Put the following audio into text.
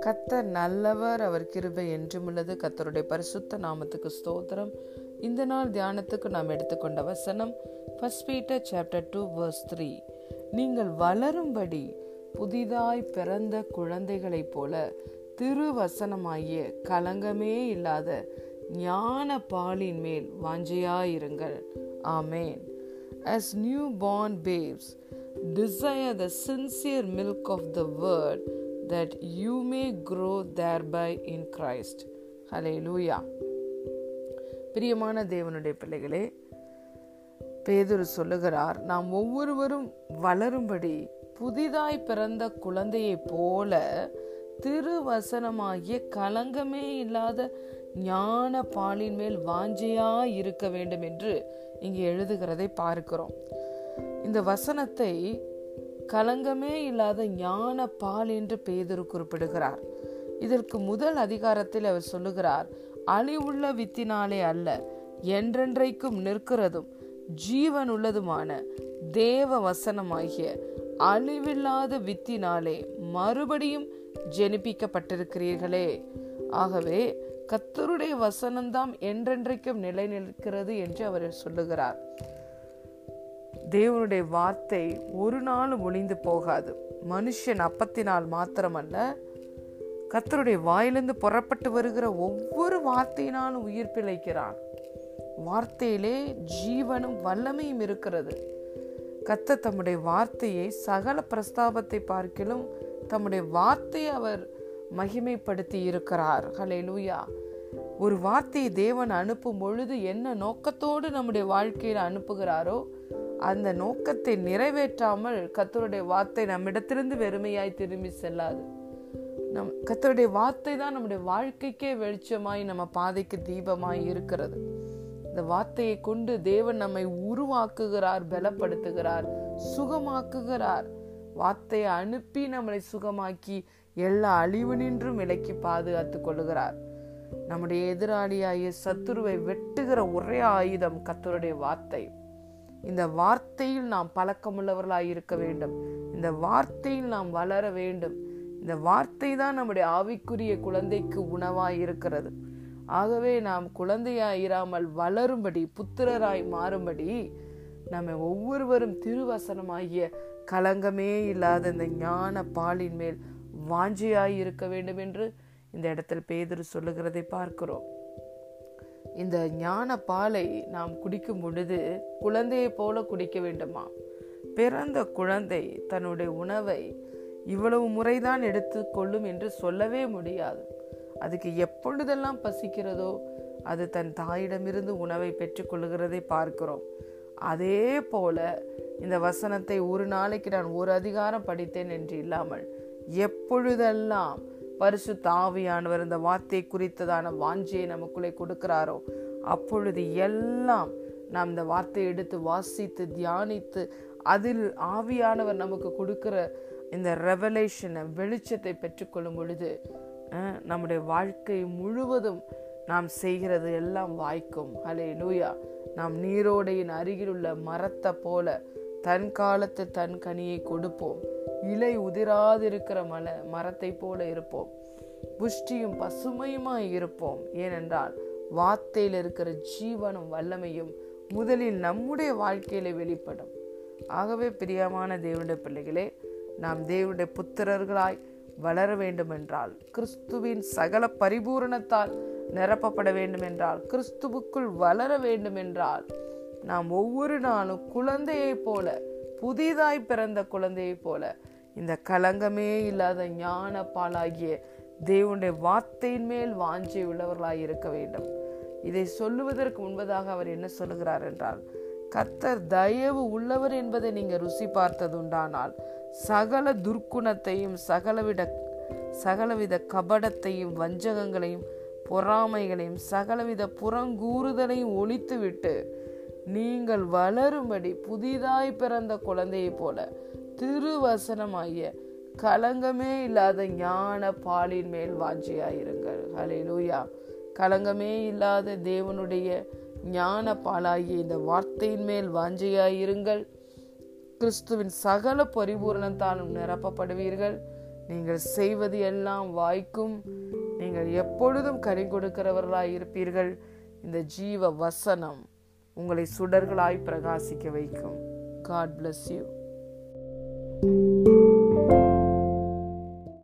கத்தர் நல்லவர் அவர் கிருபை என்றும் உள்ளது. கத்தருடைய பரிசுத்த நாமத்துக்கு ஸ்தோத்திரம். இந்த நாள் தியானத்துக்கு நாம் எடுத்துக்கொண்ட வசனம் first Peter chapter two verse three நீங்கள் வளரும்படி புதிதாய் பிறந்த குழந்தைகளைப் போல திருவசனமாகிய கலங்கமே இல்லாத ஞான பாலின் மேல் வாஞ்சையாயிருங்கள். ஆமேன். As newborn babes desire the sincere milk of the word that you may grow thereby in Christ. Hallelujah. பிரியமான தேவனுடைய பிள்ளைகளே பேதுரு சொல்லுகிறார் நாம் ஒவ்வொருவரும் வளரும்படி புதிதாய் பிறந்த குழந்தையைப் போல திருவசனமாகிய கலங்கமே இல்லாத ஞான பாலின் மேல் வாஞ்சையா இருக்க வேண்டும் என்று இங்கே எழுதுகிறதை பார்க்கிறோம் இந்த வசனத்தை கலங்கமே இல்லாத ஞான பால் என்று பேதர் குறிப்பிடுகிறார். இதற்கு முதல் அதிகாரத்தில் அவர் சொல்லுகிறார் அழிவுள்ள வித்தினாலே அல்ல என்றென்றைக்கும் நிற்கிறதும் ஜீவன் உள்ளதுமான தேவ வசனமாகிய அழிவில்லாத வித்தினாலே மறுபடியும் ஜெனிப்பிக்கப்பட்டிருக்கிறீர்களே. ஆகவே கத்தருடைய வசனம்தான் என்றென்றைக்கும் நிலை நிற்கிறது என்று அவர் சொல்லுகிறார். தேவனுடைய வார்த்தை ஒரு நாளும் ஒளிந்து போகாது. மனுஷன் அப்பத்தினால் மாத்திரமல்ல கத்தருடைய வாயிலிருந்து புறப்பட்டு வருகிற ஒவ்வொரு வார்த்தையினாலும் உயிர் பிழைக்கிறான். வார்த்தையிலே ஜீவனும் வல்லமையும் இருக்கிறது. கத்த தம்முடைய வார்த்தையை சகல பிரஸ்தாபத்தை பார்க்கிலும் தம்முடைய வார்த்தையை அவர் மகிமைப்படுத்தி இருக்கிறார். ஹலே லூயா ஒரு வார்த்தையை தேவன் அனுப்பும் பொழுது என்ன நோக்கத்தோடு நம்முடைய வாழ்க்கையில் அனுப்புகிறாரோ அந்த நோக்கத்தை நிறைவேற்றாமல் கத்தருடைய வார்த்தை நம்மிடத்திலிருந்து வெறுமையாய் திரும்பி செல்லாது. நம் கத்தருடைய வார்த்தை தான் நம்முடைய வாழ்க்கைக்கே வெளிச்சமாய் நம்ம பாதைக்கு தீபமாய் இருக்கிறது. இந்த வார்த்தையை கொண்டு தேவன் நம்மை உருவாக்குகிறார் பலப்படுத்துகிறார் சுகமாக்குகிறார். வார்த்தையை அனுப்பி நம்மளை சுகமாக்கி எல்லா அழிவு நின்றும் விலக்கி பாதுகாத்து கொள்கிறார் நம்முடைய எதிராளியாகிய சத்துருவை வெட்டுகிற ஒரே ஆயுதம் கத்தருடைய வார்த்தை. இந்த வார்த்தையில் நாம் பழக்கமுள்ளவர்களாய் இருக்க வேண்டும். இந்த வார்த்தையில் நாம் வளர வேண்டும். இந்த வார்த்தை தான் நம்முடைய ஆவிக்குரிய குழந்தைக்கு உணவாய் இருக்கிறது. ஆகவே நாம் குழந்தையாய் இராமல் வளரும்படி புத்திரராய் மாறும்படி நம்ம ஒவ்வொருவரும் திருவசனமாகிய கலங்கமே இல்லாத இந்த ஞான பாலின் மேல் வாஞ்சியாய் இருக்க வேண்டும் என்று இந்த இடத்தில் பேதர் சொல்லுகிறதை பார்க்கிறோம். இந்த ஞான பாலை நாம் குடிக்கும் பொழுது குழந்தையை போல குடிக்க வேண்டுமா? பிறந்த குழந்தை தன்னுடைய உணவை இவ்வளவு முறைதான் எடுத்துக்கொள்ளும் என்று சொல்லவே முடியாது. அதுக்கு எப்பொழுதெல்லாம் பசிக்கிறதோ அது தன் தாயிடமிருந்து உணவை பெற்றுக்கொள்கிறதை பார்க்கிறோம். அதே போல இந்த வசனத்தை ஒரு நாளைக்கு நான் ஒரு அதிகாரம் படித்தேன் என்று இல்லாமல் எப்பொழுதெல்லாம் பரிசு தாவியானவர் இந்த வார்த்தை குறித்ததான வாஞ்சியை நமக்குள்ளே கொடுக்கிறாரோ அப்பொழுது எல்லாம் நாம் இந்த வார்த்தையை எடுத்து வாசித்து தியானித்து அதில் ஆவியானவர் நமக்கு கொடுக்கிற இந்த ரெவலேஷனை வெளிச்சத்தை பெற்றுக்கொள்ளும் பொழுது நம்முடைய வாழ்க்கை முழுவதும் நாம் செய்கிறது எல்லாம் வாய்க்கும். ஹலே நூயா நாம் நீரோடையின் அருகில் உள்ள மரத்தை போல தன் காலத்து தன் கனியை கொடுப்போம். இலை உதிராதிருக்கிற மல மரத்தை போல இருப்போம். புஷ்டியும் பசுமையுமாய் இருப்போம். ஏனென்றால் வார்த்தையில் இருக்கிற ஜீவனும் வல்லமையும் முதலில் நம்முடைய வாழ்க்கையில வெளிப்படும். ஆகவே பிரியமான தேவனுடைய பிள்ளைகளே நாம் தேவனுடைய புத்திரர்களாய் வளர வேண்டுமென்றால் கிறிஸ்துவின் சகல பரிபூரணத்தால் நிரப்பப்பட வேண்டுமென்றால் கிறிஸ்துவுக்குள் வளர வேண்டுமென்றால் நாம் ஒவ்வொரு நாளும் குழந்தையைப் போல புதிதாய் பிறந்த குழந்தையைப் போல இந்த கலங்கமே இல்லாத ஞான பாலாகிய தேவனுடைய வார்த்தையின் மேல் வாஞ்சி உள்ளவர்களாய் இருக்க வேண்டும். இதை சொல்லுவதற்கு முன்பதாக அவர் என்ன சொல்லுகிறார் என்றால் கத்தர் தயவு உள்ளவர் என்பதை நீங்க ருசி பார்த்ததுண்டானால் சகல துர்க்குணத்தையும் சகலவிட சகலவித கபடத்தையும் வஞ்சகங்களையும் பொறாமைகளையும் சகலவித புறங்கூறுதலையும் ஒழித்துவிட்டு நீங்கள் வளரும்படி புதிதாய் பிறந்த குழந்தையை போல திருவசனமாகிய கலங்கமே இல்லாத ஞான பாலின் மேல் வாஞ்சியாயிருங்கள். ஹலே லூயா கலங்கமே இல்லாத தேவனுடைய ஞான பாலாகிய இந்த வார்த்தையின் மேல் வாஞ்சையாயிருங்கள். கிறிஸ்துவின் சகல பரிபூரணத்தாலும் நிரப்பப்படுவீர்கள். நீங்கள் செய்வது எல்லாம் வாய்க்கும் நீங்கள் எப்பொழுதும் கறி கொடுக்கிறவர்களாய் இருப்பீர்கள். இந்த ஜீவ வசனம் உங்களை சுடர்களாய் பிரகாசிக்க வைக்கும். God bless you Thank you.